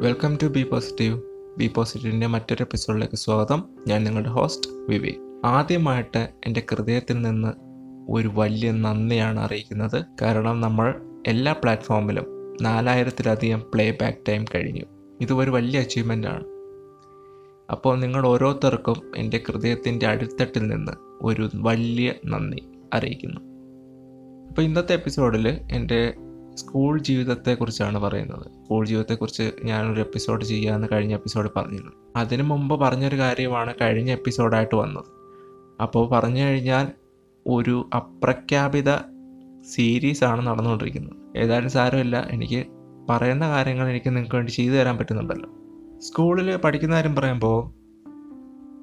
Welcome to B positive B പോസിറ്റീവിന്റെ മറ്റൊരു എപ്പിസോഡിലേക്ക് സ്വാഗതം. ഞാൻ നിങ്ങളുടെ ഹോസ്റ്റ് വിവേക്. ആദ്യമായിട്ട് എന്റെ ഹൃദയത്തിൽ നിന്ന് ഒരു വലിയ നന്ദിയാണ് അറിയിക്കുന്നത്. കാരണം നമ്മൾ എല്ലാ പ്ലാറ്റ്ഫോമിലും നാലായിരത്തിലധികം പ്ലേ ബാക്ക് ടൈം കഴിഞ്ഞു. ഇത് ഒരു വലിയ അച്ചീവ്മെന്റ് ആണ്. അപ്പോൾ നിങ്ങൾ ഓരോരുത്തർക്കും എന്റെ ഹൃദയത്തിന്റെ അടിത്തട്ടിൽ നിന്ന് ഒരു വലിയ നന്ദി അറിയിക്കുന്നു. അപ്പോൾ ഇന്നത്തെ എപ്പിസോഡിൽ എന്റെ സ്കൂൾ ജീവിതത്തെക്കുറിച്ചാണ് പറയുന്നത്. സ്കൂൾ ജീവിതത്തെക്കുറിച്ച് ഞാനൊരു എപ്പിസോഡ് ചെയ്യാമെന്ന് കഴിഞ്ഞ എപ്പിസോഡ് പറഞ്ഞിരുന്നു. അതിനു മുമ്പ് പറഞ്ഞൊരു കാര്യമാണ് കഴിഞ്ഞ എപ്പിസോഡായിട്ട് വന്നത്. അപ്പോൾ പറഞ്ഞു കഴിഞ്ഞാൽ ഒരു അപ്രഖ്യാപിത സീരീസാണ് നടന്നുകൊണ്ടിരിക്കുന്നത്. ഏതായാലും സാരമില്ല. എനിക്ക് പറയുന്ന കാര്യങ്ങൾ എനിക്ക് നിങ്ങൾക്ക് വേണ്ടി ചെയ്തു തരാൻ പറ്റുന്നുണ്ടല്ലോ. സ്കൂളിൽ പഠിക്കുന്ന കാര്യം പറയുമ്പോൾ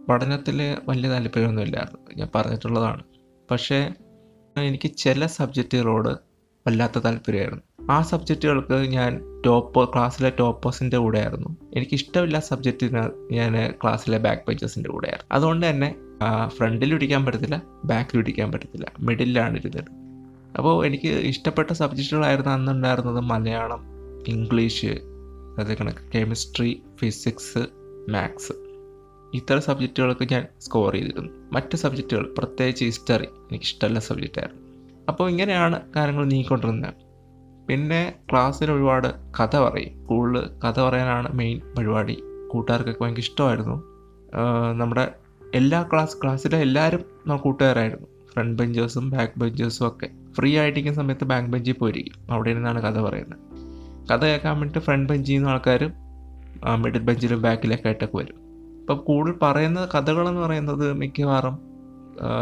പഠനത്തിൽ വലിയ താല്പര്യമൊന്നുമില്ലായിരുന്നു. ഞാൻ പറഞ്ഞിട്ടുള്ളതാണ്. പക്ഷേ എനിക്ക് ചില സബ്ജക്റ്റുകളോട് വല്ലാത്ത താല്പര്യമായിരുന്നു. ആ സബ്ജക്റ്റുകൾക്ക് ഞാൻ ടോപ്പ് ക്ലാസ്സിലെ ടോപ്പേഴ്സിന്റെ കൂടെയായിരുന്നു. എനിക്ക് എനിക്കിഷ്ടമില്ല സബ്ജക്റ്റിന് ഞാൻ ക്ലാസ്സിലെ ബാക്ക് പഞ്ചേഴ്സിന്റെ കൂടെ ആയിരുന്നു അതുകൊണ്ട് തന്നെ ഫ്രണ്ടിൽ ഇടിക്കാൻ പറ്റത്തില്ല ബാക്കിൽ ഇടിക്കാൻ പറ്റത്തില്ല. മിഡിലാണ് ഇരുന്നത്. അപ്പോൾ എനിക്ക് ഇഷ്ടപ്പെട്ട സബ്ജക്റ്റുകളായിരുന്നു അന്നുണ്ടായിരുന്നത് മലയാളം ഇംഗ്ലീഷ് അതേ കണക്ക് കെമിസ്ട്രി ഫിസിക്സ് മാത്സ്. ഇത്തരം സബ്ജക്റ്റുകൾക്ക് ഞാൻ സ്കോർ ചെയ്തിരുന്നു. മറ്റ് സബ്ജക്റ്റുകൾ പ്രത്യേകിച്ച് ഹിസ്റ്ററി എനിക്ക് സബ്ജക്റ്റായിരുന്നു. അപ്പോൾ ഇങ്ങനെയാണ് കാര്യങ്ങൾ നീങ്ങിക്കൊണ്ടിരുന്നത്. പിന്നെ ക്ലാസ്സിൽ ഒരുപാട് കഥ പറയും. സ്കൂളിൽ കഥ പറയാനാണ് മെയിൻ പരിപാടി. കൂട്ടുകാർക്കൊക്കെ ഭയങ്കര ഇഷ്ടമായിരുന്നു. നമ്മുടെ എല്ലാ ക്ലാസ് ക്ലാസ്സിലെ എല്ലാവരും കൂട്ടുകാരായിരുന്നു. ഫ്രണ്ട് ബെഞ്ചേഴ്സും ബാക്ക് ബെഞ്ചേഴ്സും ഒക്കെ. ഫ്രീ ആയിട്ടിരിക്കുന്ന സമയത്ത് ബാങ്ക് ബെഞ്ചിൽ പോയിരിക്കും. അവിടെ നിന്നാണ് കഥ പറയുന്നത്. കഥ കേൾക്കാൻ വേണ്ടിയിട്ട് ഫ്രണ്ട് ബെഞ്ചിൽ നിന്ന് ആൾക്കാരും മിഡിൽ ബെഞ്ചിലും ബാക്കിലൊക്കെ ആയിട്ടൊക്കെ വരും. ഇപ്പം കൂടുതൽ പറയുന്ന കഥകളെന്ന് പറയുന്നത് മിക്കവാറും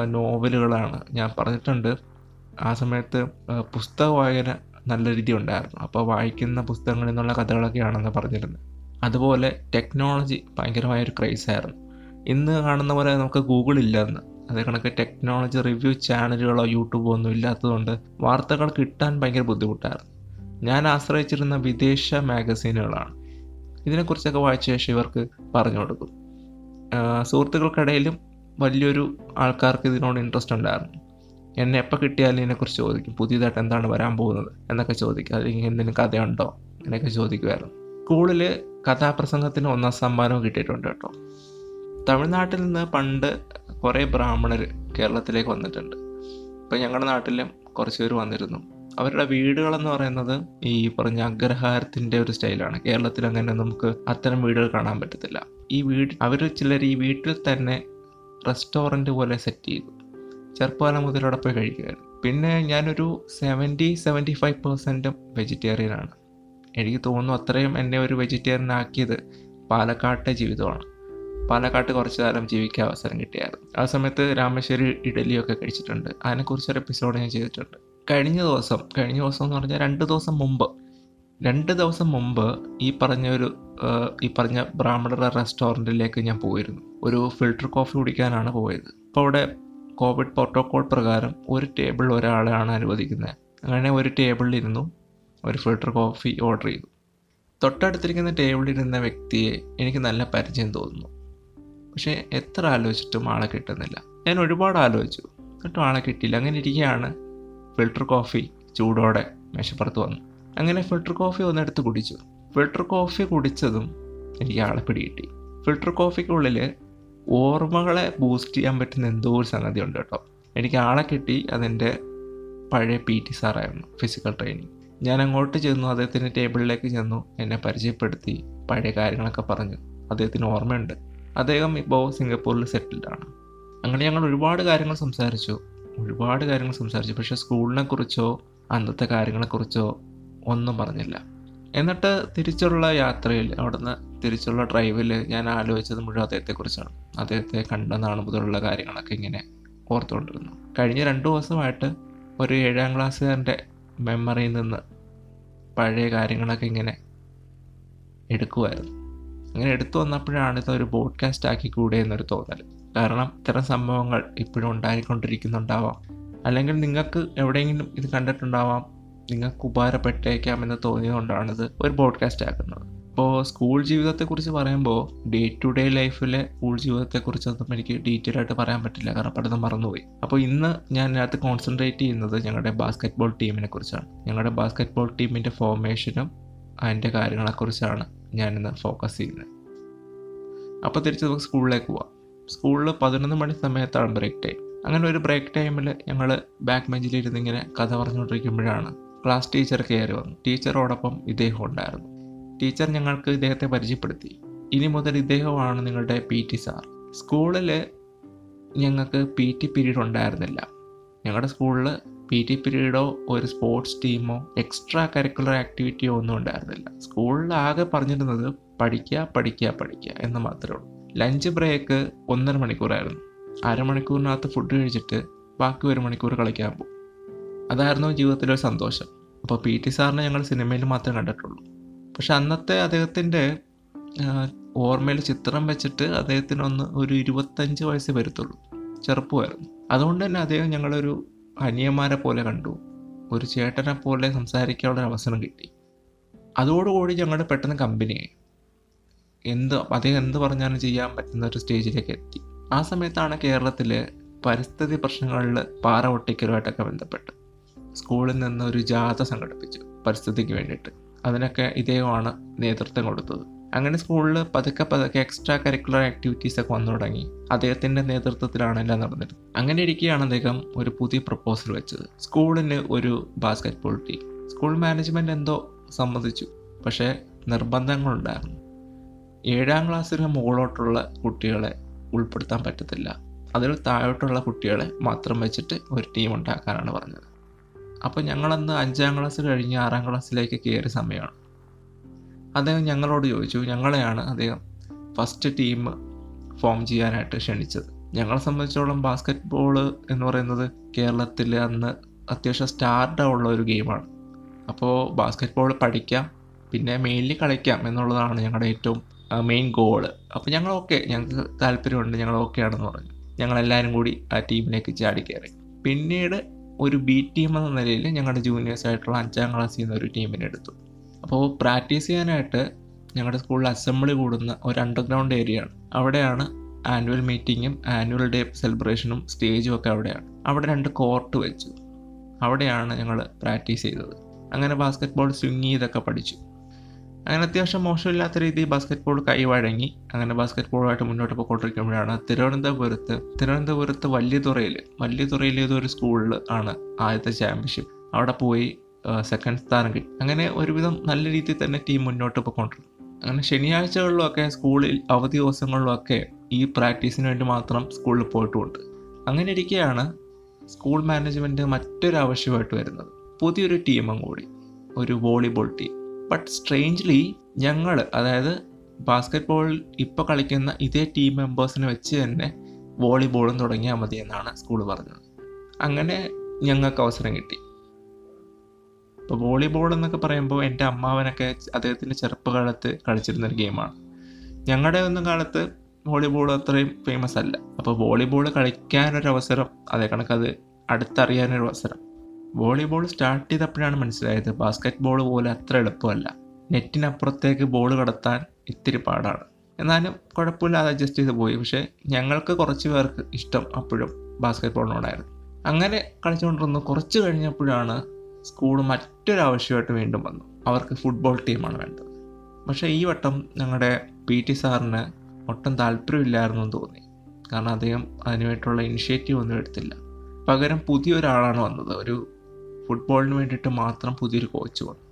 നോവലുകളാണ് ഞാൻ പറഞ്ഞിട്ടുണ്ട്. ആ സമയത്ത് പുസ്തക വായന നല്ല രീതി ഉണ്ടായിരുന്നു അപ്പോൾ വായിക്കുന്ന പുസ്തകങ്ങളിൽ നിന്നുള്ള കഥകളൊക്കെയാണെന്ന് പറഞ്ഞിരുന്നത് അതുപോലെ ടെക്നോളജി ഭയങ്കരമായൊരു ക്രൈസായിരുന്നു. ഇന്ന് കാണുന്ന പോലെ നമുക്ക് ഗൂഗിൾ ഇല്ലായിരുന്നു അതേ കണക്ക് ടെക്നോളജി റിവ്യൂ ചാനലുകളോ യൂട്യൂബോ ഒന്നും ഇല്ലാത്തതുകൊണ്ട് വാർത്തകൾ കിട്ടാൻ ഭയങ്കര ബുദ്ധിമുട്ടായിരുന്നു. ഞാൻ ആശ്രയിച്ചിരുന്ന വിദേശ മാഗസീനുകളാണ്. ഇതിനെക്കുറിച്ചൊക്കെ വായിച്ച ശേഷം ഇവർക്ക് പറഞ്ഞു കൊടുക്കും. സുഹൃത്തുക്കൾക്കിടയിലും വലിയൊരു ആൾക്കാർക്ക് ഇതിനോട് ഇൻട്രസ്റ്റ് ഉണ്ടായിരുന്നു. എന്നെ എപ്പോൾ കിട്ടിയാലും ഇതിനെക്കുറിച്ച് ചോദിക്കും. പുതിയതായിട്ട് എന്താണ് വരാൻ പോകുന്നത് എന്നൊക്കെ ചോദിക്കും. അല്ലെങ്കിൽ എന്തെങ്കിലും കഥയുണ്ടോ എന്നൊക്കെ ചോദിക്കുമായിരുന്നു. സ്കൂളിൽ കഥാപ്രസംഗത്തിന് ഒന്നാം സമ്മാനവും കിട്ടിയിട്ടുണ്ട് കേട്ടോ. തമിഴ്നാട്ടിൽ നിന്ന് പണ്ട് കുറേ ബ്രാഹ്മണർ കേരളത്തിലേക്ക് വന്നിട്ടുണ്ട്. ഇപ്പം ഞങ്ങളുടെ നാട്ടിലും കുറച്ച് പേര് വന്നിരുന്നു. അവരുടെ വീടുകളെന്ന് പറയുന്നത് ഈ പറഞ്ഞ അഗ്രഹാരത്തിന്റെ ഒരു സ്റ്റൈലാണ്. കേരളത്തിൽ അങ്ങനെ നമുക്ക് അത്തരം വീടുകൾ കാണാൻ പറ്റത്തില്ല. ഈ വീട് അവർ ചിലർ ഈ വീട്ടിൽ തന്നെ റെസ്റ്റോറന്റ് പോലെ സെറ്റ് ചെയ്തു. ചെറുപ്പകാലം പോയി കഴിക്കുമായിരുന്നു പിന്നെ ഞാനൊരു സെവന്റി സെവന്റി ഫൈവ് പെർസെന്റും വെജിറ്റേറിയനാണ് എനിക്ക് തോന്നുന്നു അത്രയും എന്നെ ഒരു വെജിറ്റേറിയൻ ആക്കിയത് പാലക്കാട്ടെ ജീവിതമാണ്. പാലക്കാട്ട് കുറച്ച് കാലം ജീവിക്കാൻ അവസരം കിട്ടിയായിരുന്നു. ആ സമയത്ത് രാമേശ്വരി ഇഡലിയൊക്കെ കഴിച്ചിട്ടുണ്ട്. അതിനെക്കുറിച്ചൊരു എപ്പിസോഡ് ഞാൻ ചെയ്തിട്ടുണ്ട്. കഴിഞ്ഞ ദിവസം കഴിഞ്ഞ ദിവസം എന്ന് പറഞ്ഞാൽ രണ്ട് ദിവസം മുമ്പ് രണ്ട് ദിവസം മുമ്പ് ഈ പറഞ്ഞ ഒരു ഈ പറഞ്ഞ ബ്രാഹ്മണരുടെ റെസ്റ്റോറന്റിലേക്ക് ഞാൻ പോയിരുന്നു. ഒരു ഫിൽട്ടർ കോഫി കുടിക്കാനാണ് പോയത്. അപ്പോൾ അവിടെ കോവിഡ് പ്രോട്ടോകോൾ പ്രകാരം ഒരു ടേബിളിൽ ഒരാളെയാണ് അനുവദിക്കുന്നത്. അങ്ങനെ ഒരു ടേബിളിൽ ഇരുന്നു ഒരു ഫിൽട്ടർ കോഫി ഓർഡർ ചെയ്തു. തൊട്ടടുത്തിരിക്കുന്ന ടേബിളിൽ ഇരുന്ന വ്യക്തിയെ എനിക്ക് നല്ല പരിചയം തോന്നുന്നു. പക്ഷേ എത്ര ആലോചിച്ചിട്ടും ആളെ കിട്ടുന്നില്ല. ഞാൻ ഒരുപാട് ആലോചിച്ചു. എന്നിട്ടും ആളെ കിട്ടിയില്ല. അങ്ങനെ ഇരിക്കുകയാണ് ഫിൽട്ടർ കോഫി ചൂടോടെ മേശപ്പുറത്ത് വന്നു. അങ്ങനെ ഫിൽട്ടർ കോഫി ഒന്നെടുത്ത് കുടിച്ചു. ഫിൽട്ടർ കോഫി കുടിച്ചതും എനിക്ക് ആളെ പിടികിട്ടി. ഫിൽട്ടർ കോഫിക്കുള്ളിൽ ഓർമ്മകളെ ബൂസ്റ്റ് ചെയ്യാൻ പറ്റുന്ന എന്തോ ഒരു സംഗതി ഉണ്ട് കേട്ടോ. എനിക്ക് ആളെ കിട്ടി അതെന്റെ പഴയ പി ടി സാറായിരുന്നു ഫിസിക്കൽ ട്രെയിനിങ് ഞാൻ അങ്ങോട്ട് ചെന്നു അദ്ദേഹത്തിന്റെ ടേബിളിലേക്ക് ചെന്നു എന്നെ പരിചയപ്പെടുത്തി പഴയ കാര്യങ്ങളൊക്കെ പറഞ്ഞു. അദ്ദേഹത്തിന് ഓർമ്മയുണ്ട്. അദ്ദേഹം ഇപ്പോൾ സിംഗപ്പൂരിൽ സെറ്റിൽഡ് ആണ്. അങ്ങനെ ഞങ്ങൾ ഒരുപാട് കാര്യങ്ങൾ സംസാരിച്ചു. ഒരുപാട് കാര്യങ്ങൾ സംസാരിച്ചു. പക്ഷേ സ്കൂളിനെക്കുറിച്ചോ അന്നത്തെ കാര്യങ്ങളെക്കുറിച്ചോ ഒന്നും പറഞ്ഞില്ല. എന്നിട്ട് തിരിച്ചുള്ള യാത്രയിൽ അവിടുന്ന് തിരിച്ചുള്ള ഡ്രൈവിൽ ഞാൻ ആലോചിച്ചത് മുഴുവൻ അദ്ദേഹത്തെക്കുറിച്ചാണ്. അദ്ദേഹത്തെ കണ്ട നാൾ മുതലുള്ള കാര്യങ്ങളൊക്കെ ഇങ്ങനെ ഓർത്തുകൊണ്ടിരുന്നു. കഴിഞ്ഞ രണ്ട് ദിവസമായിട്ട് ഒരു ഏഴാം ക്ലാസ്സുകാരന്റെ മെമ്മറിയിൽ നിന്ന് പഴയ കാര്യങ്ങളൊക്കെ ഇങ്ങനെ എടുക്കുമായിരുന്നു അങ്ങനെ എടുത്തു വന്നപ്പോഴാണ് ഇതൊരു ബോഡ്കാസ്റ്റ് ആക്കി കൂടെ എന്നൊരു തോന്നൽ. കാരണം ഇത്തരം സംഭവങ്ങൾ ഇപ്പോഴും ഉണ്ടായിക്കൊണ്ടിരിക്കുന്നുണ്ടാവാം. അല്ലെങ്കിൽ നിങ്ങൾക്ക് എവിടെയെങ്കിലും ഇത് കണ്ടിട്ടുണ്ടാവാം. നിങ്ങൾക്ക് ഉപകാരപ്പെട്ടേക്കാമെന്ന് തോന്നിയതുകൊണ്ടാണിത് ഒരു പോഡ്കാസ്റ്റ് ആക്കുന്നത്. ഇപ്പോൾ സ്കൂൾ ജീവിതത്തെക്കുറിച്ച് പറയുമ്പോൾ ഡേ ടു ഡേ ലൈഫിലെ സ്കൂൾ ജീവിതത്തെക്കുറിച്ചൊന്നും എനിക്ക് ഡീറ്റെയിൽ ആയിട്ട് പറയാൻ പറ്റില്ല. കാരണം പഠിത്തം മറന്നുപോയി. അപ്പോൾ ഇന്ന് ഞാൻ അതിനകത്ത് കോൺസെൻട്രേറ്റ് ചെയ്യുന്നത് ഞങ്ങളുടെ ബാസ്ക്കറ്റ് ബോൾ ടീമിനെ കുറിച്ചാണ്. ഞങ്ങളുടെ ബാസ്ക്കറ്റ് ബോൾ ടീമിന്റെ ഫോർമേഷനും അതിന്റെ കാര്യങ്ങളെക്കുറിച്ചാണ് ഞാനിന്ന് ഫോക്കസ് ചെയ്യുന്നത്. അപ്പോൾ തിരിച്ച് നമുക്ക് സ്കൂളിലേക്ക് പോവാം. സ്കൂളിൽ പതിനൊന്ന് മണി സമയത്താണ് ബ്രേക്ക് ടൈം അങ്ങനെ ഒരു ബ്രേക്ക് ടൈമിൽ ഞങ്ങൾ ബാക്ക് ബെഞ്ചിലിരുന്ന് ഇങ്ങനെ കഥ പറഞ്ഞുകൊണ്ടിരിക്കുമ്പോഴാണ് ക്ലാസ് ടീച്ചർ കയറി വന്നു. ടീച്ചറോടൊപ്പം ഇദ്ദേഹം ഉണ്ടായിരുന്നു. ടീച്ചർ ഞങ്ങൾക്ക് ഇദ്ദേഹത്തെ പരിചയപ്പെടുത്തി. ഇനി മുതൽ ഇദ്ദേഹമാണ് നിങ്ങളുടെ പി ടി സാർ. സ്കൂളിൽ ഞങ്ങൾക്ക് പി ടി പീരീഡ് ഉണ്ടായിരുന്നില്ല. ഞങ്ങളുടെ സ്കൂളിൽ പി ടി പീരീഡോ ഒരു സ്പോർട്സ് ടീമോ എക്സ്ട്രാ കരിക്കുലർ ആക്ടിവിറ്റിയോ ഒന്നും ഉണ്ടായിരുന്നില്ല. സ്കൂളിൽ ആകെ പറഞ്ഞിരുന്നത് പഠിക്കുക പഠിക്കുക പഠിക്കുക എന്ന് മാത്രമേ ഉള്ളൂ. ലഞ്ച് ബ്രേക്ക് ഒന്നര മണിക്കൂറായിരുന്നു. അരമണിക്കൂറിനകത്ത് ഫുഡ് കഴിച്ചിട്ട് ബാക്കി ഒരു മണിക്കൂർ കളിക്കാൻ പോകും. അതായിരുന്നു ജീവിതത്തിലെ ഒരു സന്തോഷം. അപ്പോൾ പി ടി സാറിനെ ഞങ്ങൾ സിനിമയിൽ മാത്രമേ കണ്ടിട്ടുള്ളൂ. പക്ഷെ അന്നത്തെ അദ്ദേഹത്തിന്റെ ഓർമ്മയിൽ ചിത്രം വെച്ചിട്ട് അദ്ദേഹത്തിനൊന്ന് ഒരു ഇരുപത്തഞ്ച് വയസ്സ് വരുത്തുള്ളൂ. ചെറുപ്പമായിരുന്നു. അതുകൊണ്ട് തന്നെ അദ്ദേഹം ഞങ്ങളൊരു അനിയന്മാരെ പോലെ കണ്ടു. ഒരു ചേട്ടനെ പോലെ സംസാരിക്കാനുള്ള അവസരം കിട്ടി. അതോടുകൂടി ഞങ്ങളുടെ പെട്ടെന്ന് കമ്പനിയായി. എന്ത് അദ്ദേഹം എന്ത് പറഞ്ഞാലും ചെയ്യാൻ പറ്റുന്ന ഒരു സ്റ്റേജിലേക്ക് എത്തി. ആ സമയത്താണ് കേരളത്തിലെ പരിസ്ഥിതി പ്രശ്നങ്ങളിൽ പാറ ഒട്ടിക്കലുമായിട്ടൊക്കെ ബന്ധപ്പെട്ട് സ്കൂളിൽ നിന്ന് ഒരു ജാഥ സംഘടിപ്പിച്ചു പരിസ്ഥിതിക്ക് വേണ്ടിയിട്ട്. അതിനൊക്കെ ഇദ്ദേഹമാണ് നേതൃത്വം കൊടുത്തത്. അങ്ങനെ സ്കൂളിൽ പതുക്കെ പതുക്കെ എക്സ്ട്രാ കരിക്കുലർ ആക്ടിവിറ്റീസ് ഒക്കെ വന്നു തുടങ്ങി. അദ്ദേഹത്തിന്റെ നേതൃത്വത്തിലാണ് എല്ലാം നടന്നത് അങ്ങനെ ഇരിക്കുകയാണ് അദ്ദേഹം ഒരു പുതിയ പ്രപ്പോസൽ വെച്ചത്. സ്കൂളിന് ഒരു basketball team school management എന്തോ സമ്മതിച്ചു. പക്ഷേ നിർബന്ധങ്ങളുണ്ടായിരുന്നു. ഏഴാം ക്ലാസ്സിന് മുകളോട്ടുള്ള കുട്ടികളെ ഉൾപ്പെടുത്താൻ പറ്റത്തില്ല. അതിൽ താഴോട്ടുള്ള കുട്ടികളെ മാത്രം വെച്ചിട്ട് ഒരു ടീം ഉണ്ടാക്കാനാണ് പറഞ്ഞത്. അപ്പോൾ ഞങ്ങളന്ന് അഞ്ചാം ക്ലാസ് കഴിഞ്ഞ് ആറാം ക്ലാസ്സിലേക്ക് കയറിയ സമയമാണ്. അദ്ദേഹം ഞങ്ങളോട് ചോദിച്ചു ഞങ്ങളെയാണ് അദ്ദേഹം ഫസ്റ്റ് ടീം ഫോം ചെയ്യാനായിട്ട് ക്ഷണിച്ചത്. ഞങ്ങളെ സംബന്ധിച്ചോളം ബാസ്ക്കറ്റ് ബോൾ എന്ന് പറയുന്നത് കേരളത്തിൽ അന്ന് അത്യാവശ്യം സ്റ്റാർഡ് ഉള്ള ഒരു ഗെയിമാണ് അപ്പോൾ ബാസ്ക്കറ്റ് ബോൾ പഠിക്കാം പിന്നെ മെയിൻലി കളിക്കാം എന്നുള്ളതാണ് ഞങ്ങളുടെ ഏറ്റവും മെയിൻ ഗോൾ അപ്പോൾ ഞങ്ങൾ ഓക്കെ ഞങ്ങൾക്ക് താല്പര്യമുണ്ട് ഞങ്ങൾ ഓക്കെ ആണെന്ന് പറഞ്ഞു. ഞങ്ങളെല്ലാവരും കൂടി ആ ടീമിലേക്ക് ചാടി കയറി പിന്നീട് ഒരു ബി ടീം എന്ന നിലയിൽ ഞങ്ങളുടെ ജൂനിയേഴ്സ് ആയിട്ടുള്ള അഞ്ചാം ക്ലാസ്സിൽ നിന്ന് ഒരു ടീമിനെ എടുത്തു. അപ്പോൾ പ്രാക്ടീസ് ചെയ്യാനായിട്ട് ഞങ്ങളുടെ സ്കൂളിൽ അസംബ്ലി കൂടുന്ന ഒരു അണ്ടർഗ്രൗണ്ട് ഏരിയ ആണ്. അവിടെയാണ് ആനുവൽ മീറ്റിങ്ങും ആനുവൽ ഡേ സെലിബ്രേഷനും സ്റ്റേജും ഒക്കെ അവിടെയാണ്. അവിടെ രണ്ട് കോർട്ട് വെച്ചു. അവിടെയാണ് ഞങ്ങൾ പ്രാക്ടീസ് ചെയ്തത്. അങ്ങനെ ബാസ്ക്കറ്റ് ബോൾ സ്വിങ് ചെയ്തൊക്കെ പഠിച്ചു. അങ്ങനെ അത്യാവശ്യം മോശമില്ലാത്ത രീതിയിൽ ബാസ്ക്കറ്റ് ബോൾ കൈ വഴങ്ങി അങ്ങനെ ബാസ്ക്കറ്റ് ബോളുമായിട്ട് മുന്നോട്ട് പോയിക്കൊണ്ടിരിക്കുമ്പോഴാണ് തിരുവനന്തപുരത്ത് തിരുവനന്തപുരത്ത് വലിയതുറയിൽ വലിയതുറയിൽ ഏതൊരു സ്കൂളിൽ ആണ് ആദ്യത്തെ ചാമ്പ്യൻഷിപ്പ് അവിടെ പോയി സെക്കൻഡ് സ്ഥാനം കിട്ടി. അങ്ങനെ ഒരുവിധം നല്ല രീതിയിൽ തന്നെ ടീം മുന്നോട്ട് പോയിക്കൊണ്ടിരുന്നു. അങ്ങനെ ശനിയാഴ്ചകളിലൊക്കെ സ്കൂളിൽ അവധി ദിവസങ്ങളിലൊക്കെ ഈ പ്രാക്ടീസിന് വേണ്ടി മാത്രം സ്കൂളിൽ പോയിട്ടുമുണ്ട് അങ്ങനെ ഇരിക്കെയാണ് സ്കൂൾ മാനേജ്മെന്റ് മറ്റൊരു ആവശ്യമായിട്ട് വരുന്നത്. പുതിയൊരു ടീമും കൂടി ഒരു വോളിബോൾ ടീം ബട്ട് സ്ട്രേഞ്ച്ലി ഞങ്ങൾ അതായത് ബാസ്ക്കറ്റ് ബോൾ ഇപ്പോൾ കളിക്കുന്ന ഇതേ ടീം മെമ്പേഴ്സിനെ വെച്ച് തന്നെ വോളിബോളും തുടങ്ങിയാൽ മതി എന്നാണ് സ്കൂൾ പറഞ്ഞത്. അങ്ങനെ ഞങ്ങൾക്ക് അവസരം കിട്ടി. ഇപ്പോൾ വോളിബോൾ എന്നൊക്കെ പറയുമ്പോൾ എന്റെ അമ്മാവനൊക്കെ അദ്ദേഹത്തിന്റെ ചെറുപ്പകാലത്ത് കളിച്ചിരുന്ന ഒരു ഗെയിമാണ് ഞങ്ങളുടെ ഒന്നും കാലത്ത് വോളിബോൾ അത്രയും ഫേമസ് അല്ല. അപ്പോൾ വോളിബോൾ കളിക്കാനൊരവസരം അതേ കണക്കത് അടുത്തറിയാനൊരു അവസരം വോളിബോൾ സ്റ്റാർട്ട് ചെയ്തപ്പോഴാണ് മനസ്സിലായത് ബാസ്ക്കറ്റ് ബോൾ പോലെ അത്ര എളുപ്പമല്ല. നെറ്റിനപ്പുറത്തേക്ക് ബോൾ കടത്താൻ ഇത്തിരി പാടാണ്. എന്നാലും കുഴപ്പമില്ലാതെ അഡ്ജസ്റ്റ് ചെയ്ത് പോയി. പക്ഷേ ഞങ്ങൾക്ക് കുറച്ച് പേർക്ക് ഇഷ്ടം അപ്പോഴും ബാസ്ക്കറ്റ് ബോളിനോടായിരുന്നു അങ്ങനെ കളിച്ചുകൊണ്ടിരുന്നു. കുറച്ച് കഴിഞ്ഞപ്പോഴാണ് സ്കൂൾ മറ്റൊരാവശ്യമായിട്ട് വീണ്ടും വന്നു. അവർക്ക് ഫുട്ബോൾ ടീമാണ് വേണ്ടത്. പക്ഷേ ഈ വട്ടം ഞങ്ങളുടെ പി ടി സാറിന് ഒട്ടും താല്പര്യമില്ലായിരുന്നു തോന്നി. കാരണം അദ്ദേഹം അതിനുവേണ്ടിയിട്ടുള്ള ഇനിഷ്യേറ്റീവ് ഒന്നും എടുത്തില്ല. പകരം പുതിയൊരാളാണ് വന്നത്. ഒരു ഫുട്ബോളിന് വേണ്ടിയിട്ട് മാത്രം പുതിയൊരു കോച്ച് വന്നു.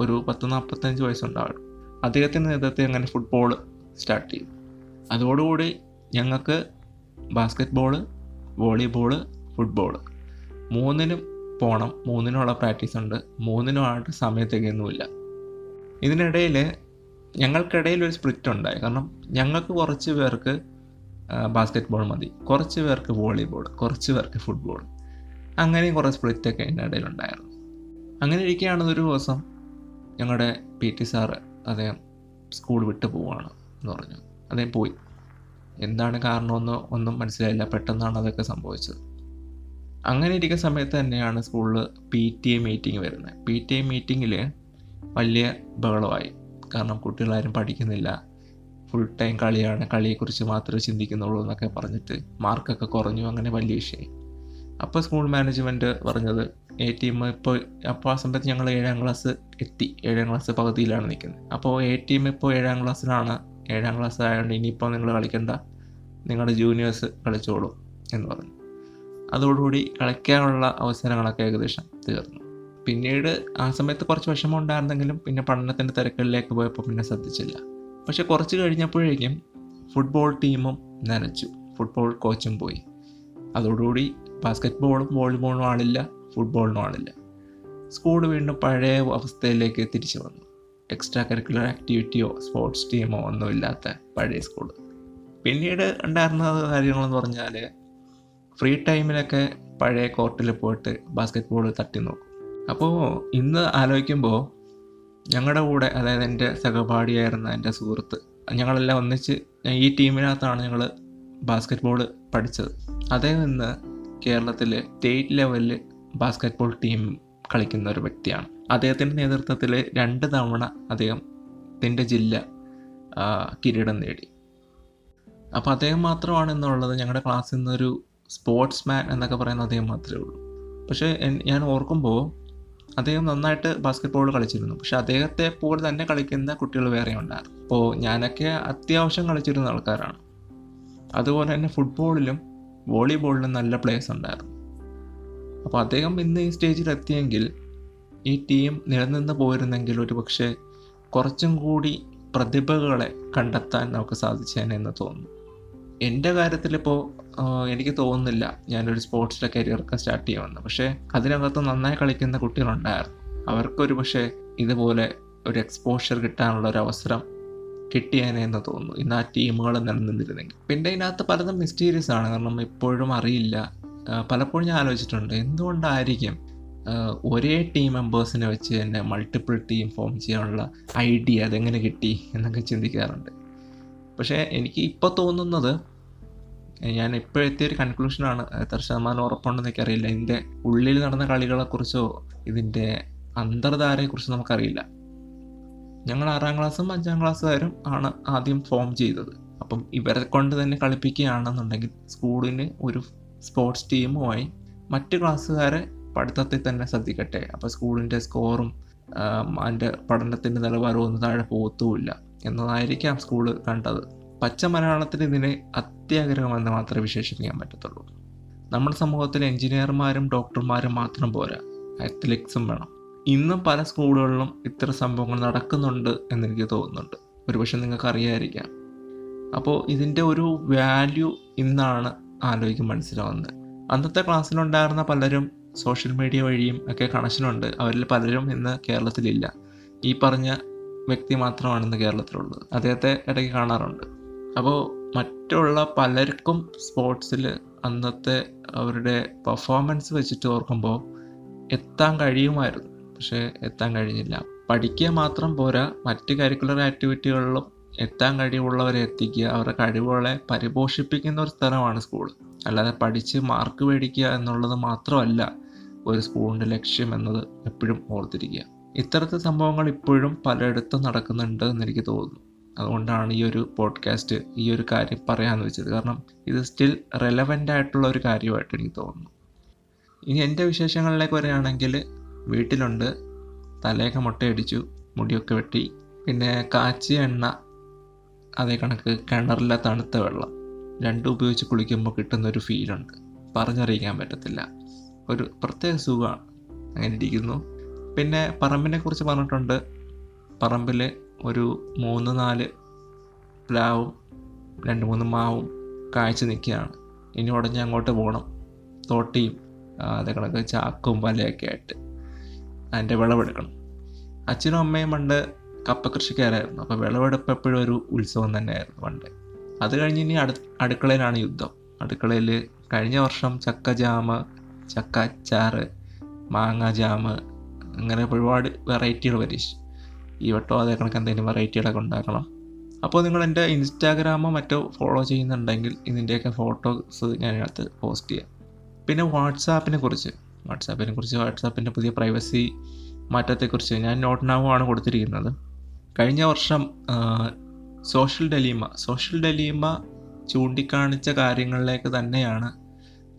ഒരു പത്ത് നാൽപ്പത്തഞ്ച് വയസ്സുണ്ടാകും അദ്ദേഹത്തിന്റെ നേതൃത്വത്തിൽ അങ്ങനെ ഫുട്ബോൾ സ്റ്റാർട്ട് ചെയ്തു. അതോടുകൂടി ഞങ്ങൾക്ക് ബാസ്ക്കറ്റ് ബോൾ വോളിബോൾ ഫുട്ബോൾ മൂന്നിനും പോകണം മൂന്നിനുള്ള പ്രാക്ടീസ് ഉണ്ട്. മൂന്നിനുമായിട്ട് സമയം തികയുന്നുമില്ല ഇതിനിടയിൽ ഞങ്ങൾക്കിടയിൽ ഒരു സ്പ്രിറ്റ് ഉണ്ടായി. കാരണം ഞങ്ങൾക്ക് കുറച്ച് പേർക്ക് ബാസ്ക്കറ്റ് ബോൾ മതി. കുറച്ച് പേർക്ക് വോളിബോൾ കുറച്ച് പേർക്ക് ഫുട്ബോൾ അങ്ങനെയും കുറേ സ്പ്ലിറ്റൊക്കെ അതിന്റെ ഇടയിലുണ്ടായിരുന്നു. അങ്ങനെ ഇരിക്കുകയാണ് ഒരു ദിവസം ഞങ്ങളുടെ പി ടി സാറ് അദ്ദേഹം സ്കൂൾ വിട്ട് പോവാണ് എന്ന് പറഞ്ഞു. അദ്ദേഹം പോയി. എന്താണ് കാരണമെന്ന് ഒന്നും മനസ്സിലായില്ല. പെട്ടെന്നാണ് അതൊക്കെ സംഭവിച്ചത്. അങ്ങനെ ഇരിക്കുന്ന സമയത്ത് തന്നെയാണ് സ്കൂളിൽ പി ടി എ മീറ്റിംഗ് വരുന്നത്. പി ടി എ മീറ്റിങ്ങിൽ വലിയ ബഹളമായി. കാരണം കുട്ടികളാരും പഠിക്കുന്നില്ല. ഫുൾ ടൈം കളിയാണ്. കളിയെക്കുറിച്ച് മാത്രമേ ചിന്തിക്കുന്നുള്ളൂ എന്നൊക്കെ പറഞ്ഞിട്ട് മാർക്കൊക്കെ കുറഞ്ഞു. അങ്ങനെ വലിയ വിഷയം അപ്പോൾ സ്കൂൾ മാനേജ്മെന്റ് പറഞ്ഞത് എ ടി എം ഇപ്പോൾ അപ്പോൾ ആ സമയത്ത് ഞങ്ങൾ ഏഴാം ക്ലാസ് എത്തി. ഏഴാം ക്ലാസ് പകുതിയിലാണ് നിൽക്കുന്നത്. അപ്പോൾ എ ടി എം ഇപ്പോൾ ഏഴാം ക്ലാസ്സിലാണ് ഏഴാം ക്ലാസ് ആയതുകൊണ്ട് ഇനിയിപ്പോൾ നിങ്ങൾ കളിക്കണ്ട. നിങ്ങളുടെ ജൂനിയേഴ്സ് കളിച്ചോളൂ എന്ന് പറഞ്ഞു. അതോടുകൂടി കളിക്കാനുള്ള അവസരങ്ങളൊക്കെ ഏകദേശം തീർന്നു. പിന്നീട് ആ സമയത്ത് കുറച്ച് വിഷമം ഉണ്ടായിരുന്നെങ്കിലും പിന്നെ പഠനത്തിന്റെ തിരക്കുകളിലേക്ക് പോയപ്പോൾ പിന്നെ ശ്രദ്ധിച്ചില്ല. പക്ഷെ കുറച്ച് കഴിഞ്ഞപ്പോഴേക്കും ഫുട്ബോൾ ടീമും നനച്ചു. ഫുട്ബോൾ കോച്ചും പോയി. അതോടുകൂടി ബാസ്ക്കറ്റ് ബോളും വോളിബോളും ആളില്ല ഫുട്ബോളിനും ആളില്ല. സ്കൂൾ വീണ്ടും പഴയ അവസ്ഥയിലേക്ക് തിരിച്ചു വന്നു. എക്സ്ട്രാ കരിക്കുലർ ആക്ടിവിറ്റിയോ സ്പോർട്സ് ടീമോ ഒന്നുമില്ലാത്ത പഴയ സ്കൂൾ പിന്നീട് ഉണ്ടായിരുന്ന കാര്യങ്ങളെന്ന് പറഞ്ഞാൽ ഫ്രീ ടൈമിലൊക്കെ പഴയ കോർട്ടിൽ പോയിട്ട് ബാസ്ക്കറ്റ് ബോൾ തട്ടി നോക്കും. അപ്പോൾ ഇന്ന് ആലോചിക്കുമ്പോൾ ഞങ്ങളുടെ കൂടെ അതായത് എന്റെ സഹപാഠിയായിരുന്ന എന്റെ സുഹൃത്ത് ഞങ്ങളെല്ലാം ഒന്നിച്ച് ഈ ടീമിനകത്താണ് ഞങ്ങൾ ബാസ്ക്കറ്റ് ബോൾ പഠിച്ചത്. അതേ ഇന്ന് കേരളത്തിൽ സ്റ്റേറ്റ് ലെവലിൽ ബാസ്കറ്റ്ബോൾ ടീം കളിക്കുന്ന ഒരു വ്യക്തിയാണ്. അദ്ദേഹത്തിന്റെ നേതൃത്വത്തിൽ രണ്ട് തവണ അദ്ദേഹം തന്റെ ജില്ല കിരീടം നേടി. അപ്പോൾ അദ്ദേഹം മാത്രമാണ് എന്നുള്ളത് ഞങ്ങളുടെ ക്ലാസ്സിൽ നിന്നൊരു സ്പോർട്സ് മാൻ എന്നൊക്കെ പറയുന്ന അദ്ദേഹം മാത്രമേ ഉള്ളൂ. പക്ഷേ ഞാൻ ഓർക്കുമ്പോൾ അദ്ദേഹം നന്നായിട്ട് ബാസ്കറ്റ്ബോൾ കളിച്ചിരുന്നു. പക്ഷെ അദ്ദേഹത്തെ പോലെ തന്നെ കളിക്കുന്ന കുട്ടികൾ വേറെ ഉണ്ടായിരുന്നു. അപ്പോൾ ഞാനൊക്കെ അത്യാവശ്യം കളിച്ചിരുന്ന ആൾക്കാരാണ്. അതുപോലെ തന്നെ ഫുട്ബോളിലും വോളിബോളിലും നല്ല പ്ലേയേഴ്സ് ഉണ്ടായിരുന്നു. അപ്പോൾ അദ്ദേഹം ഇന്ന് ഈ സ്റ്റേജിൽ എത്തിയെങ്കിൽ ഈ ടീം നിലനിന്ന് പോയിരുന്നെങ്കിൽ ഒരു പക്ഷേ കുറച്ചും കൂടി പ്രതിഭകളെ കണ്ടെത്താൻ നമുക്ക് സാധിച്ചേനെ എന്ന് തോന്നുന്നു. എന്റെ കാര്യത്തിലിപ്പോൾ എനിക്ക് തോന്നുന്നില്ല ഞാനൊരു സ്പോർട്സിലെ കരിയറൊക്കെ സ്റ്റാർട്ട് ചെയ്യുമെന്ന്. പക്ഷേ അതിനകത്ത് നന്നായി കളിക്കുന്ന കുട്ടികളുണ്ടായിരുന്നു. അവർക്കൊരു പക്ഷേ ഇതുപോലെ ഒരു എക്സ്പോഷർ കിട്ടാനുള്ള ഒരു അവസരം കിട്ടിയേനെ എന്ന് തോന്നുന്നു. ഇന്ന് ആ ടീമുകൾ നിലനിന്നിരുന്നെങ്കിൽ. പിന്നെ ഇതിനകത്ത് പലതും മിസ്റ്റീരിയസ് ആണ്. കാരണം ഇപ്പോഴും അറിയില്ല. പലപ്പോഴും ഞാൻ ആലോചിച്ചിട്ടുണ്ട്. എന്തുകൊണ്ടായിരിക്കും ഒരേ ടീം മെമ്പേഴ്സിനെ വെച്ച് തന്നെ മൾട്ടിപ്പിൾ ടീം ഫോം ചെയ്യാനുള്ള ഐഡിയ അതെങ്ങനെ കിട്ടി എന്നൊക്കെ ചിന്തിക്കാറുണ്ട്. പക്ഷേ എനിക്ക് ഇപ്പോൾ തോന്നുന്നത് ഞാൻ ഇപ്പോൾ എത്തിയൊരു കൺക്ലൂഷനാണ് എത്ര ശതമാനം ഉറപ്പുണ്ടെന്ന് എനിക്കറിയില്ല. ഇതിന്റെ ഉള്ളിൽ നടന്ന കളികളെക്കുറിച്ചോ ഇതിന്റെ അന്തർധാരയെക്കുറിച്ചോ നമുക്കറിയില്ല. ഞങ്ങൾ ആറാം ക്ലാസ്സും അഞ്ചാം ക്ലാസ്സുകാരും ആണ് ആദ്യം ഫോം ചെയ്തത്. അപ്പം ഇവരെ കൊണ്ട് തന്നെ കളിപ്പിക്കുകയാണെന്നുണ്ടെങ്കിൽ സ്കൂളിന് ഒരു സ്പോർട്സ് ടീമുമായി മറ്റ് ക്ലാസ്സുകാരെ പഠിത്തത്തിൽ തന്നെ ശ്രദ്ധിക്കട്ടെ. അപ്പോൾ സ്കൂളിന്റെ സ്കോറും അതിന്റെ പഠനത്തിന്റെ നിലവാരവും ഒന്നും താഴെ പോകത്തുമില്ല എന്നതായിരിക്കാം സ്കൂൾ കണ്ടത്. പച്ച മലയാളത്തിൽ ഇതിനെ അത്യാഗ്രഹമെന്ന് മാത്രമേ വിശേഷിപ്പിക്കാൻ പറ്റത്തുള്ളൂ. നമ്മുടെ സമൂഹത്തിൽ എഞ്ചിനീയർമാരും ഡോക്ടർമാരും മാത്രം പോരാ. അത്ലറ്റിക്സും വേണം. ഇന്നും പല സ്കൂളുകളിലും ഇത്തരം സംഭവങ്ങൾ നടക്കുന്നുണ്ട് എന്നെനിക്ക് തോന്നുന്നുണ്ട്. ഒരുപക്ഷെ നിങ്ങൾക്ക് അറിയാതിരിക്കാം അപ്പോൾ ഇതിന്റെ ഒരു വാല്യൂ ഇന്നാണ് ആലോചിക്കും മനസ്സിലാവുന്നത്. അന്നത്തെ ക്ലാസ്സിലുണ്ടായിരുന്ന പലരും സോഷ്യൽ മീഡിയ വഴിയും ഒക്കെ കണക്ഷനുണ്ട് അവരിൽ പലരും ഇന്ന് കേരളത്തിലില്ല. ഈ പറഞ്ഞ വ്യക്തി മാത്രമാണ് ഇന്ന് കേരളത്തിലുള്ളത്. അദ്ദേഹത്തെ ഇടയ്ക്ക് കാണാറുണ്ട്. അപ്പോൾ മറ്റുള്ള പലർക്കും സ്പോർട്സിൽ അന്നത്തെ അവരുടെ പെർഫോമൻസ് വെച്ചിട്ട് ഓർക്കുമ്പോൾ എത്താൻ കഴിയുമായിരുന്നു. പക്ഷേ എത്താൻ കഴിഞ്ഞില്ല. പഠിക്കുക മാത്രം പോരാ മറ്റ് കരിക്കുലർ ആക്ടിവിറ്റികളിലും എത്താൻ കഴിവുള്ളവരെ എത്തിക്കുക. അവരുടെ കഴിവുകളെ പരിപോഷിപ്പിക്കുന്ന ഒരു സ്ഥലമാണ് സ്കൂൾ അല്ലാതെ പഠിച്ച് മാർക്ക് മേടിക്കുക എന്നുള്ളത് മാത്രമല്ല ഒരു സ്കൂളിന്റെ ലക്ഷ്യം എന്നത് എപ്പോഴും ഓർത്തിരിക്കുക. ഇത്തരത്തിൽ സംഭവങ്ങൾ ഇപ്പോഴും പലയിടത്തും നടക്കുന്നുണ്ട് എന്ന് എനിക്ക് തോന്നുന്നു. അതുകൊണ്ടാണ് ഈ ഒരു പോഡ്കാസ്റ്റ് ഈ ഒരു കാര്യം പറയാമെന്ന് വെച്ചത്. കാരണം ഇത് സ്റ്റിൽ റെലവന്റ് ആയിട്ടുള്ള ഒരു കാര്യമായിട്ട് എനിക്ക് തോന്നുന്നു. ഇനി എന്റെ വിശേഷങ്ങളിലേക്ക് വരികയാണെങ്കിൽ വീട്ടിലുണ്ട്. തലയൊക്കെ മുട്ടയടിച്ചു മുടിയൊക്കെ വെട്ടി. പിന്നെ കാച്ചിയ എണ്ണ അതേ കണക്ക് കിണറിലെ തണുത്ത വെള്ളം. രണ്ടും ഉപയോഗിച്ച് കുളിക്കുമ്പോൾ കിട്ടുന്ന ഒരു ഫീലുണ്ട്. പറഞ്ഞറിയിക്കാൻ പറ്റത്തില്ല. ഒരു പ്രത്യേക സുഖമാണ്. അങ്ങനെ ഇരിക്കുന്നു. പിന്നെ പറമ്പിനെ കുറിച്ച് പറഞ്ഞിട്ടുണ്ട്. പറമ്പിൽ ഒരു മൂന്ന് നാല് പ്ലാവും രണ്ട് മൂന്ന് മാവും കാഴ്ച നിൽക്കുകയാണ്. ഇനി ഉടനെ അങ്ങോട്ട് പോകണം. തോട്ടിയും അതേ കണക്ക് ചാക്കും വലയൊക്കെ ആയിട്ട്. അതിന്റെ വിളവെടുക്കണം. അച്ഛനും അമ്മയും പണ്ട് കപ്പ കൃഷിക്കാരായിരുന്നു അപ്പോൾ വിളവെടുപ്പ് എപ്പോഴും ഒരു ഉത്സവം തന്നെയായിരുന്നു പണ്ട്. അത് കഴിഞ്ഞ് ഇനി അടു അടുക്കളയിലാണ് യുദ്ധം. അടുക്കളയിൽ കഴിഞ്ഞ വർഷം ചക്ക ജാമ് ചക്ക അച്ചാറ് മാങ്ങ ജാമ് അങ്ങനെ ഒരുപാട് വെറൈറ്റികൾ പരീക്ഷിച്ചു. ഈ വട്ടോ അതേ കണക്ക് എന്തെങ്കിലും വെറൈറ്റികളൊക്കെ ഉണ്ടാക്കണം. അപ്പോൾ നിങ്ങൾ എന്റെ ഇൻസ്റ്റാഗ്രാമോ മറ്റോ ഫോളോ ചെയ്യുന്നുണ്ടെങ്കിൽ ഇതിന്റെയൊക്കെ ഫോട്ടോസ് ഞാൻ ഇതിനകത്ത് പോസ്റ്റ് ചെയ്യാം. പിന്നെ വാട്സാപ്പിനെ കുറിച്ച്. വാട്സാപ്പിനെ കുറിച്ച് വാട്സാപ്പിന്റെ പുതിയ പ്രൈവസി മാറ്റത്തെക്കുറിച്ച് ഞാൻ നോട്ട് നാവുമാണ് കൊടുത്തിരിക്കുന്നത്. കഴിഞ്ഞ വർഷം സോഷ്യൽ ഡലീമ സോഷ്യൽ ഡലീമ ചൂണ്ടിക്കാണിച്ച കാര്യങ്ങളിലേക്ക് തന്നെയാണ്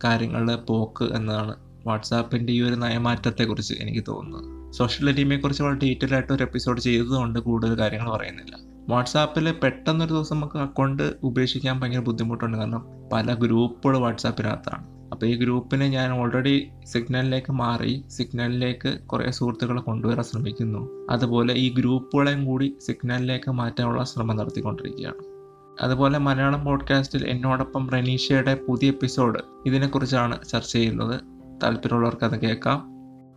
കാര്യങ്ങളുടെ പോക്ക് എന്നതാണ് വാട്സാപ്പിന്റെ ഈ ഒരു നയമാറ്റത്തെക്കുറിച്ച് എനിക്ക് തോന്നുന്നത്. സോഷ്യൽ ഡലീമയെക്കുറിച്ച് വളരെ ഡീറ്റെയിൽ ആയിട്ട് ഒരു എപ്പിസോഡ് ചെയ്തതുകൊണ്ട് കൂടുതൽ കാര്യങ്ങൾ പറയുന്നില്ല. വാട്സാപ്പിൽ പെട്ടെന്നൊരു ദിവസം നമുക്ക് അക്കൗണ്ട് ഉപേക്ഷിക്കാൻ ഭയങ്കര ബുദ്ധിമുട്ടുണ്ട്. കാരണം പല ഗ്രൂപ്പുകൾ വാട്സാപ്പിനകത്താണ്. അപ്പോൾ ഈ ഗ്രൂപ്പിനെ ഞാൻ ഓൾറെഡി സിഗ്നലിലേക്ക് മാറി സിഗ്നലിലേക്ക് കുറേ സുഹൃത്തുക്കളെ കൊണ്ടുവരാൻ ശ്രമിക്കുന്നു. അതുപോലെ ഈ ഗ്രൂപ്പുകളെയും കൂടി സിഗ്നലിലേക്ക് മാറ്റാനുള്ള ശ്രമം നടത്തിക്കൊണ്ടിരിക്കുകയാണ്. അതുപോലെ മലയാളം പോഡ്കാസ്റ്റിൽ എന്നോടൊപ്പം റനീഷയുടെ പുതിയ എപ്പിസോഡ് ഇതിനെക്കുറിച്ചാണ് ചർച്ച ചെയ്യുന്നത്. താല്പര്യമുള്ളവർക്ക് അത് കേൾക്കാം.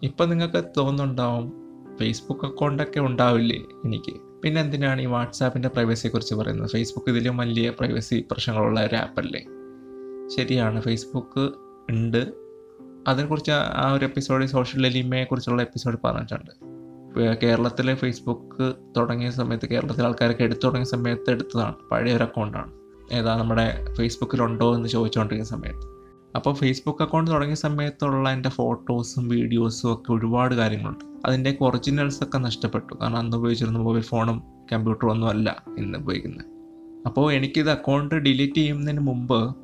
ഇപ്പം നിങ്ങൾക്ക് തോന്നുന്നുണ്ടാവും ഫേസ്ബുക്ക് അക്കൗണ്ടൊക്കെ ഉണ്ടാവില്ലേ എനിക്ക്? പിന്നെ എന്തിനാണ് ഈ വാട്സാപ്പിന്റെ പ്രൈവസിയെക്കുറിച്ച് പറയുന്നത്? ഫേസ്ബുക്ക് ഇതിലും വലിയ പ്രൈവസി പ്രശ്നങ്ങളുള്ള ഒരു ആപ്പല്ലേ ശരിയാണ് ഫേസ്ബുക്ക് ഉണ്ട്. അതിനെക്കുറിച്ച് ആ ഒരു എപ്പിസോഡ് സോഷ്യൽ എലിമയെക്കുറിച്ചുള്ള എപ്പിസോഡ് പറഞ്ഞിട്ടുണ്ട്. കേരളത്തിലെ ഫേസ്ബുക്ക് തുടങ്ങിയ സമയത്ത് കേരളത്തിലെ ആൾക്കാരൊക്കെ എടുത്തു തുടങ്ങിയ സമയത്ത് എടുത്തതാണ്. പഴയ ഒരു അക്കൗണ്ടാണ് ഏതാ നമ്മുടെ ഫേസ്ബുക്കിലുണ്ടോ എന്ന് ചോദിച്ചുകൊണ്ടിരിക്കുന്ന സമയത്ത്. അപ്പോൾ ഫേസ്ബുക്ക് അക്കൗണ്ട് തുടങ്ങിയ സമയത്തുള്ള എന്റെ ഫോട്ടോസും വീഡിയോസും ഒക്കെ ഒരുപാട് കാര്യങ്ങളുണ്ട്. അതിന്റെ ഒറിജിനൽസ് ഒക്കെ നഷ്ടപ്പെട്ടു. കാരണം അന്ന് ഉപയോഗിച്ചിരുന്ന മൊബൈൽ ഫോണും കമ്പ്യൂട്ടറും ഒന്നും അല്ല ഇന്ന് ഉപയോഗിക്കുന്നത്. അപ്പോൾ എനിക്കിത് അക്കൗണ്ട് ഡിലീറ്റ് ചെയ്യുന്നതിന് മുമ്പ്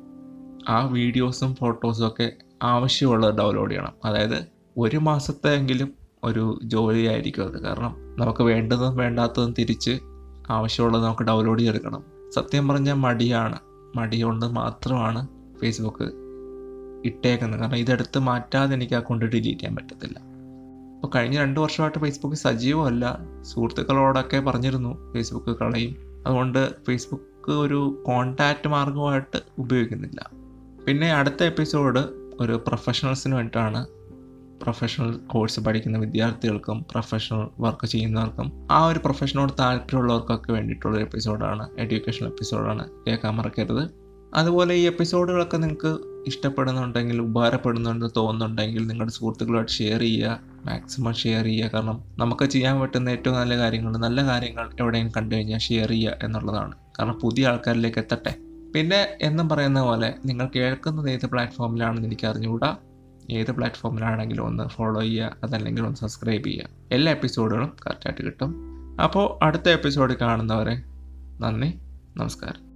ആ വീഡിയോസും ഫോട്ടോസും ഒക്കെ ആവശ്യമുള്ളത് ഡൗൺലോഡ് ചെയ്യണം. അതായത് ഒരു മാസത്തെയെങ്കിലും ഒരു ജോലിയായിരിക്കും അത്. കാരണം നമുക്ക് വേണ്ടതും വേണ്ടാത്തതും തിരിച്ച് ആവശ്യമുള്ളത് നമുക്ക് ഡൗൺലോഡ് ചെയ്തെടുക്കണം. സത്യം പറഞ്ഞാൽ മടിയാണ്. മടി കൊണ്ട് മാത്രമാണ് ഫേസ്ബുക്ക് ഇട്ടേക്കുന്നത്. കാരണം ഇതെടുത്ത് മാറ്റാതെ എനിക്ക് അക്കൗണ്ട് ഡിലീറ്റ് ചെയ്യാൻ പറ്റത്തില്ല. അപ്പോൾ കഴിഞ്ഞ രണ്ട് വർഷമായിട്ട് ഫേസ്ബുക്ക് സജീവമല്ല. സുഹൃത്തുക്കളോടൊക്കെ പറഞ്ഞിരുന്നു ഫേസ്ബുക്ക് കളയും. അതുകൊണ്ട് ഫേസ്ബുക്ക് ഒരു കോണ്ടാക്റ്റ് മാർഗമായിട്ട് ഉപയോഗിക്കുന്നില്ല. പിന്നെ അടുത്ത എപ്പിസോഡ് ഒരു പ്രൊഫഷണൽസിന് വേണ്ടിയിട്ടാണ് പ്രൊഫഷണൽ കോഴ്സ് പഠിക്കുന്ന വിദ്യാർത്ഥികൾക്കും പ്രൊഫഷണൽ വർക്ക് ചെയ്യുന്നവർക്കും ആ ഒരു പ്രൊഫഷനോട് താല്പര്യമുള്ളവർക്കൊക്കെ വേണ്ടിയിട്ടുള്ള എപ്പിസോഡാണ് എഡ്യൂക്കേഷണൽ എപ്പിസോഡാണ് കേൾക്കാൻ മറക്കരുത്. അതുപോലെ ഈ എപ്പിസോഡുകളൊക്കെ നിങ്ങൾക്ക് ഇഷ്ടപ്പെടുന്നുണ്ടെങ്കിൽ ഉപകാരപ്പെടുന്നുണ്ടെന്ന് തോന്നുന്നുണ്ടെങ്കിൽ നിങ്ങളുടെ സുഹൃത്തുക്കളുമായിട്ട് ഷെയർ ചെയ്യുക. മാക്സിമം ഷെയർ ചെയ്യുക. കാരണം നമുക്ക് ചെയ്യാൻ പറ്റുന്ന ഏറ്റവും നല്ല കാര്യങ്ങൾ നല്ല കാര്യങ്ങൾ എവിടെയും കണ്ടു കഴിഞ്ഞാൽ ഷെയർ ചെയ്യുക എന്നുള്ളതാണ്. കാരണം പുതിയ ആൾക്കാരിലേക്ക് എത്തട്ടെ. പിന്നെ എന്നും പറയുന്ന പോലെ നിങ്ങൾ കേൾക്കുന്നത് ഏത് പ്ലാറ്റ്ഫോമിലാണെന്ന് എനിക്ക് അറിഞ്ഞുകൂടാ. ഏത് പ്ലാറ്റ്ഫോമിലാണെങ്കിലും ഒന്ന് ഫോളോ ചെയ്യുക അതല്ലെങ്കിൽ ഒന്ന് സബ്സ്ക്രൈബ് ചെയ്യുക. എല്ലാ എപ്പിസോഡുകളും കറക്റ്റായിട്ട് കിട്ടും. അപ്പോൾ അടുത്ത എപ്പിസോഡ് കാണുന്നവരെ നന്ദി നമസ്കാരം.